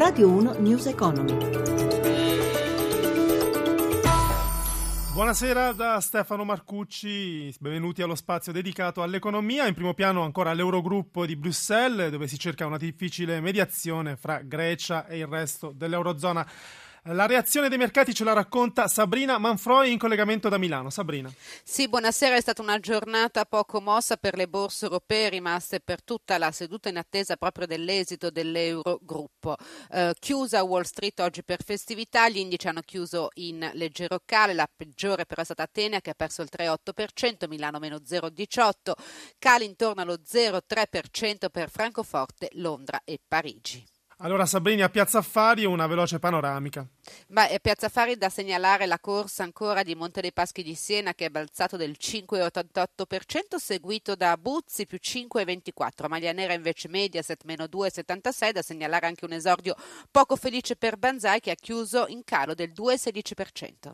Radio 1 News Economy. Buonasera da Stefano Marcucci, benvenuti allo spazio dedicato all'economia. In primo piano ancora l'Eurogruppo di Bruxelles, dove si cerca una difficile mediazione fra Grecia e il resto dell'Eurozona. La reazione dei mercati ce la racconta Sabrina Manfroi in collegamento da Milano. Sabrina. Sì, buonasera. È stata una giornata poco mossa per le borse europee, rimaste per tutta la seduta in attesa proprio dell'esito dell'Eurogruppo. Eh, chiusa Wall Street oggi per festività, gli indici hanno chiuso in leggero cale, la peggiore però è stata Atene che ha perso il 3,8%, Milano meno 0,18%, cali intorno allo 0,3% per Francoforte, Londra e Parigi. Allora Sabrini a Piazza Affari una veloce panoramica. Ma a Piazza Affari da segnalare la corsa ancora di Monte dei Paschi di Siena che è balzato del 5,88% seguito da Buzzi più 5,24%, Maglia Nera invece Mediaset meno 2,76%, da segnalare anche un esordio poco felice per Banzai che ha chiuso in calo del 2,16%.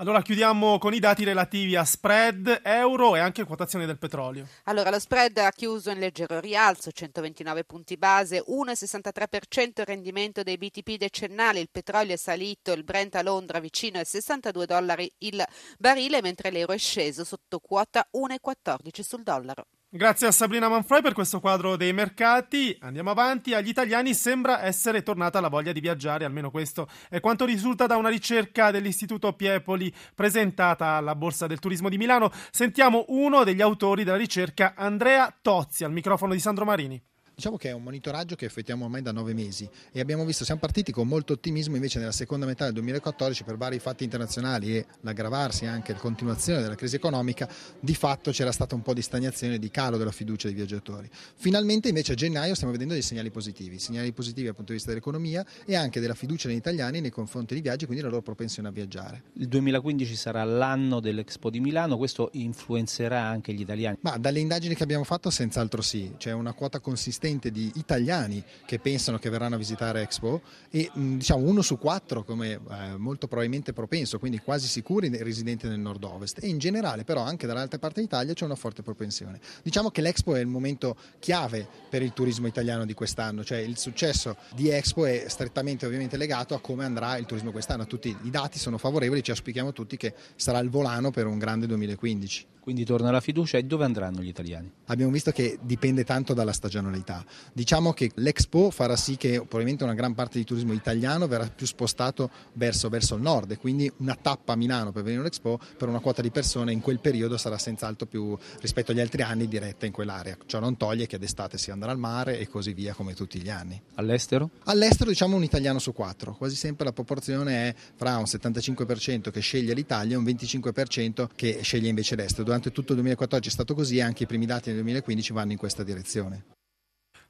Allora chiudiamo con i dati relativi a spread, euro e anche quotazione del petrolio. Allora lo spread ha chiuso in leggero rialzo, 129 punti base, 1,63% il rendimento dei BTP decennali, il petrolio è salito, il Brent a Londra vicino ai 62 dollari il barile, mentre l'euro è sceso sotto quota 1,14 sul dollaro. Grazie a Sabrina Manfroi per questo quadro dei mercati. Andiamo avanti. Agli italiani sembra essere tornata la voglia di viaggiare, almeno questo è quanto risulta da una ricerca dell'Istituto Piepoli presentata alla Borsa del Turismo di Milano. Sentiamo uno degli autori della ricerca, Andrea Tozzi, al microfono di Sandro Marini. Diciamo che è un monitoraggio che effettuiamo ormai da nove mesi e abbiamo visto, siamo partiti con molto ottimismo invece nella seconda metà del 2014 per vari fatti internazionali e l'aggravarsi anche la continuazione della crisi economica, di fatto c'era stata un po' di stagnazione, di calo della fiducia dei viaggiatori. Finalmente invece a gennaio stiamo vedendo dei segnali positivi, segnali positivi dal punto di vista dell'economia e anche della fiducia degli italiani nei confronti dei viaggi, quindi la loro propensione a viaggiare. Il 2015 sarà l'anno dell'Expo di Milano, questo influenzerà anche gli italiani? Ma dalle indagini che abbiamo fatto senz'altro sì, c'è una quota consistente di italiani che pensano che verranno a visitare Expo e diciamo uno su quattro come eh, molto probabilmente propenso, quindi quasi sicuri residenti nel nord-ovest e in generale però anche dall'altra parte d'Italia c'è una forte propensione. Diciamo che l'Expo è il momento chiave per il turismo italiano di quest'anno, cioè il successo di Expo è strettamente ovviamente legato a come andrà il turismo quest'anno, tutti i dati sono favorevoli, ci auspichiamo tutti che sarà il volano per un grande 2015. Quindi torna la fiducia e dove andranno gli italiani? Abbiamo visto che dipende tanto dalla stagionalità. Diciamo che l'Expo farà sì che probabilmente una gran parte di turismo italiano verrà più spostato verso, verso il nord e quindi una tappa a Milano per venire all'Expo per una quota di persone in quel periodo sarà senz'altro più rispetto agli altri anni diretta in quell'area. Ciò non toglie che d'estate si andrà al mare e così via come tutti gli anni. All'estero? All'estero diciamo un italiano su quattro, quasi sempre la proporzione è fra un 75% che sceglie l'Italia e un 25% che sceglie invece l'estero. Durante tutto il 2014 è stato così e anche i primi dati del 2015 vanno in questa direzione.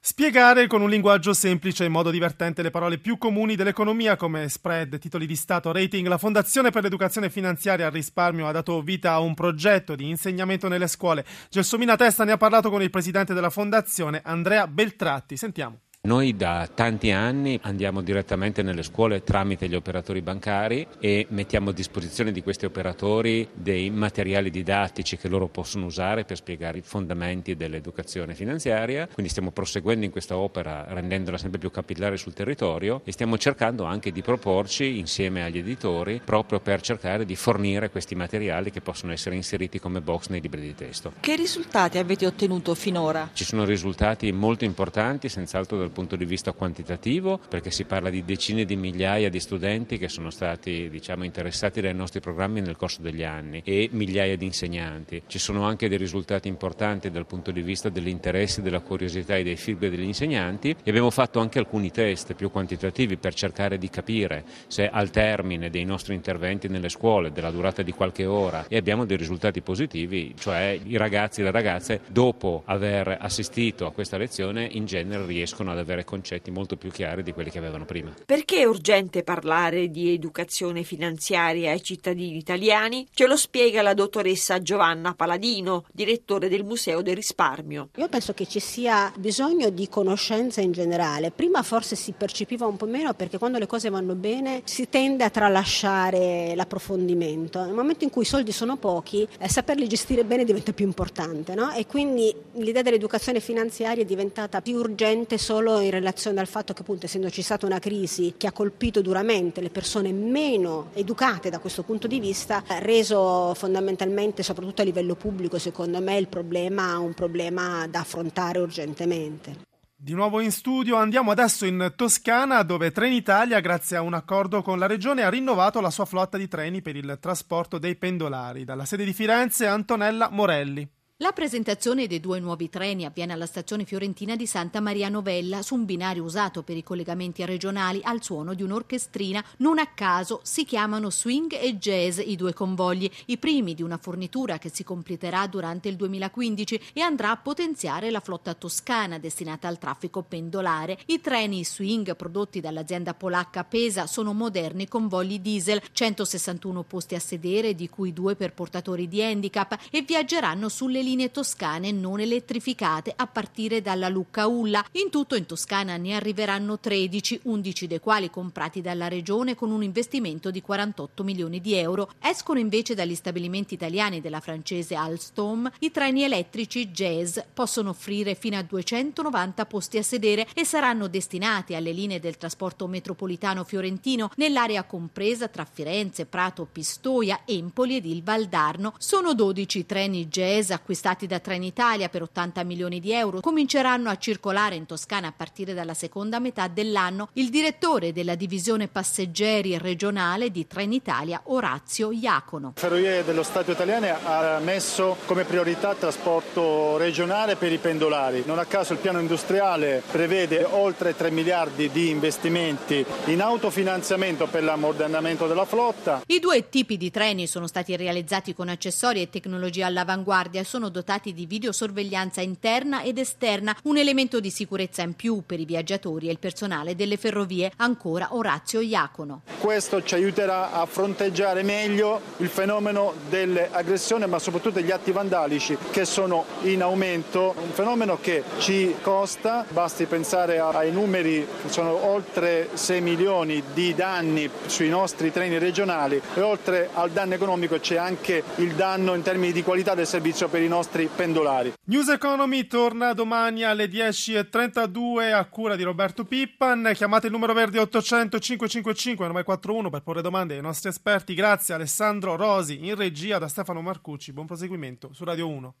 Spiegare con un linguaggio semplice e in modo divertente le parole più comuni dell'economia come spread, titoli di Stato, rating. La Fondazione per l'Educazione Finanziaria al Risparmio ha dato vita a un progetto di insegnamento nelle scuole. Gelsomina Testa ne ha parlato con il presidente della Fondazione, Andrea Beltratti. Sentiamo. Noi da tanti anni andiamo direttamente nelle scuole tramite gli operatori bancari e mettiamo a disposizione di questi operatori dei materiali didattici che loro possono usare per spiegare i fondamenti dell'educazione finanziaria. Quindi stiamo proseguendo in questa opera rendendola sempre più capillare sul territorio e stiamo cercando anche di proporci insieme agli editori proprio per cercare di fornire questi materiali che possono essere inseriti come box nei libri di testo. Che risultati avete ottenuto finora? Ci sono risultati molto importanti, senz'altro dal punto di vista quantitativo, perché si parla di decine di migliaia di studenti che sono stati diciamo, interessati dai nostri programmi nel corso degli anni e migliaia di insegnanti. Ci sono anche dei risultati importanti dal punto di vista dell'interesse, della curiosità e dei feedback degli insegnanti e abbiamo fatto anche alcuni test più quantitativi per cercare di capire se al termine dei nostri interventi nelle scuole, della durata di qualche ora, e abbiamo dei risultati positivi, cioè i ragazzi e le ragazze dopo aver assistito a questa lezione in genere riescono ad avere concetti molto più chiari di quelli che avevano prima. Perché è urgente parlare di educazione finanziaria ai cittadini italiani? Ce lo spiega la dottoressa Giovanna Paladino, direttore del Museo del Risparmio. Io penso che ci sia bisogno di conoscenza in generale. Prima forse si percepiva un po' meno perché quando le cose vanno bene si tende a tralasciare l'approfondimento. Nel momento in cui i soldi sono pochi, eh, saperli gestire bene diventa più importante no? e quindi l'idea dell'educazione finanziaria è diventata più urgente solo solo in relazione al fatto che appunto essendoci stata una crisi che ha colpito duramente le persone meno educate da questo punto di vista, ha reso fondamentalmente, soprattutto a livello pubblico, secondo me il problema un problema da affrontare urgentemente. Di nuovo in studio andiamo adesso in Toscana dove Trenitalia grazie a un accordo con la regione ha rinnovato la sua flotta di treni per il trasporto dei pendolari. Dalla sede di Firenze Antonella Morelli. La presentazione dei due nuovi treni avviene alla stazione fiorentina di Santa Maria Novella su un binario usato per i collegamenti regionali al suono di un'orchestrina. Non a caso si chiamano swing e jazz i due convogli, i primi di una fornitura che si completerà durante il 2015 e andrà a potenziare la flotta toscana destinata al traffico pendolare. I treni swing prodotti dall'azienda polacca Pesa sono moderni convogli diesel, 161 posti a sedere, di cui due per portatori di handicap e viaggeranno sulle linee linee toscane non elettrificate a partire dalla Lucca Ulla. In tutto in Toscana ne arriveranno 13, 11 dei quali comprati dalla regione con un investimento di 48 milioni di euro. Escono invece dagli stabilimenti italiani della francese Alstom i treni elettrici Jazz. Possono offrire fino a 290 posti a sedere e saranno destinati alle linee del trasporto metropolitano fiorentino nell'area compresa tra Firenze, Prato, Pistoia, Empoli ed il Valdarno. Sono 12 treni Jazz acquistati acquistati da Trenitalia per 80 milioni di euro, cominceranno a circolare in Toscana a partire dalla seconda metà dell'anno. Il direttore della divisione passeggeri regionale di Trenitalia, Orazio Iacono. Ferrovie dello Stato italiane ha messo come priorità il trasporto regionale per i pendolari. Non a caso il piano industriale prevede oltre 3 miliardi di investimenti in autofinanziamento per l'ammodernamento della flotta. I due tipi di treni sono stati realizzati con accessori e tecnologia all'avanguardia e sono dotati di videosorveglianza interna ed esterna, un elemento di sicurezza in più per i viaggiatori e il personale delle ferrovie, ancora Orazio Iacono. Questo ci aiuterà a fronteggiare meglio il fenomeno delle aggressioni, ma soprattutto degli atti vandalici che sono in aumento, un fenomeno che ci costa, basti pensare ai numeri, sono oltre 6 milioni di danni sui nostri treni regionali e oltre al danno economico c'è anche il danno in termini di qualità del servizio per i nostri nostri pendolari. News Economy torna domani alle 10.32 a cura di Roberto Pippan. Chiamate il numero verde 800 555 941 per porre domande ai nostri esperti. Grazie Alessandro Rosi in regia da Stefano Marcucci. Buon proseguimento su Radio 1.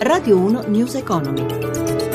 Radio 1 News Economy.